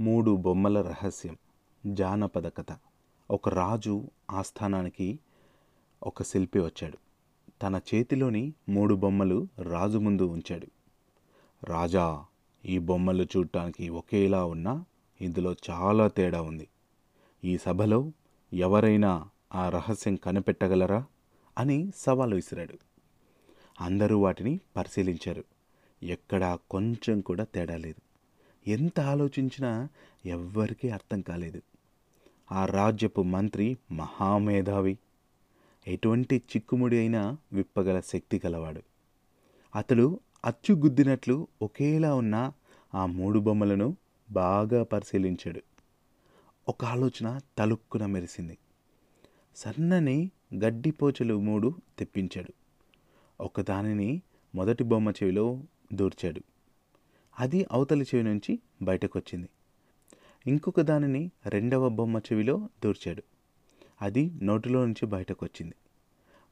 మూడు బొమ్మల రహస్యం. జానపద కథ. ఒక రాజు ఆస్థానానికి ఒక శిల్పి వచ్చాడు. తన చేతిలోని మూడు బొమ్మలు రాజు ముందు ఉంచాడు. రాజా ఈ బొమ్మలు చూడటానికి ఒకేలా ఉన్నా ఇందులో చాలా తేడా ఉంది. ఈ సభలో ఎవరైనా ఆ రహస్యం కనిపెట్టగలరా? అని సవాలు విసిరాడు. అందరూ వాటిని పరిశీలించారు. ఎక్కడా కొంచెం కూడా తేడా లేదు. ఎంత ఆలోచించినా ఎవ్వరికీ అర్థం కాలేదు. ఆ రాజ్యపు మంత్రి మహామేధావి ఎటువంటి చిక్కుముడి అయినా విప్పగల శక్తి గలవాడు. అతడు అచ్చుగుద్దినట్లు ఒకేలా ఉన్న ఆ మూడు బొమ్మలను బాగా పరిశీలించాడు. ఒక ఆలోచన తలుక్కున మెరిసింది. సన్నని గడ్డిపోచలు మూడు తెప్పించాడు. ఒకదానిని మొదటి బొమ్మ చెవిలో దూర్చాడు. అది అవతలి చెవి నుంచి బయటకు వచ్చింది ఇంకొక దానిని రెండవ బొమ్మ చెవిలో దూర్చాడు. అది నోటిలో నుంచి బయటకు వచ్చింది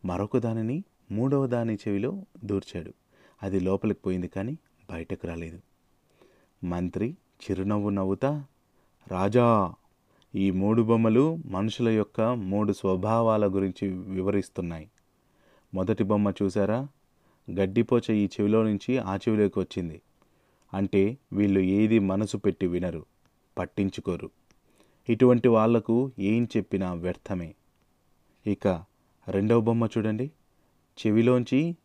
మరొక దానిని మూడవ దాని చెవిలో దూర్చాడు. అది లోపలికి పోయింది కానీ బయటకు రాలేదు. మంత్రి చిరునవ్వు నవ్వుతా రాజా ఈ మూడు బొమ్మలు మనుషుల యొక్క మూడు స్వభావాల గురించి వివరిస్తున్నాయి. మొదటి బొమ్మ చూసారా గడ్డిపోచ ఈ చెవిలో నుంచి ఆ చెవిలోకి వచ్చింది. అంటే వీళ్ళు ఏది మనసు పెట్టి వినరు పట్టించుకోరు. ఇటువంటి వాళ్ళకు ఏం చెప్పినా వ్యర్థమే. ఇక రెండవ బొమ్మ చూడండి. చెవిలోంచి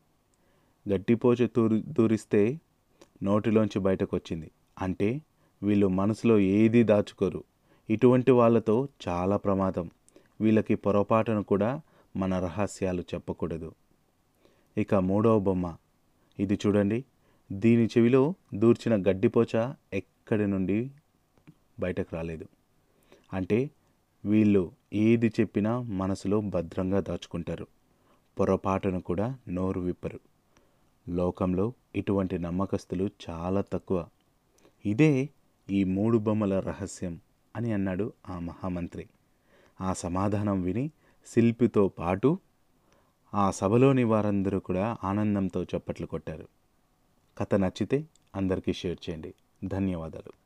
గట్టిపోచ తూరి దూరిస్తే నోటిలోంచి బయటకు వచ్చింది అంటే వీళ్ళు మనసులో ఏది దాచుకోరు. ఇటువంటి వాళ్ళతో చాలా ప్రమాదం. వీళ్ళకి పొరపాటును కూడా మన రహస్యాలు చెప్పకూడదు. ఇక మూడవ బొమ్మ. ఇది చూడండి. దీని చెవిలో దూర్చిన గడ్డిపోచ ఎక్కడి నుండి బయటకు రాలేదు. అంటే వీళ్ళు ఏది చెప్పినా మనసులో భద్రంగా దాచుకుంటారు. పొరపాటును కూడా నోరు విప్పరు. లోకంలో ఇటువంటి నమ్మకస్తులు చాలా తక్కువ. ఇదే ఈ మూడు బొమ్మల రహస్యం అని అన్నాడు ఆ మహామంత్రి. ఆ సమాధానం విని శిల్పితో పాటు ఆ సభలోని వారందరూ కూడా ఆనందంతో చప్పట్లు కొట్టారు. కథ నచ్చితే అందరికీ షేర్ చేయండి. ధన్యవాదాలు.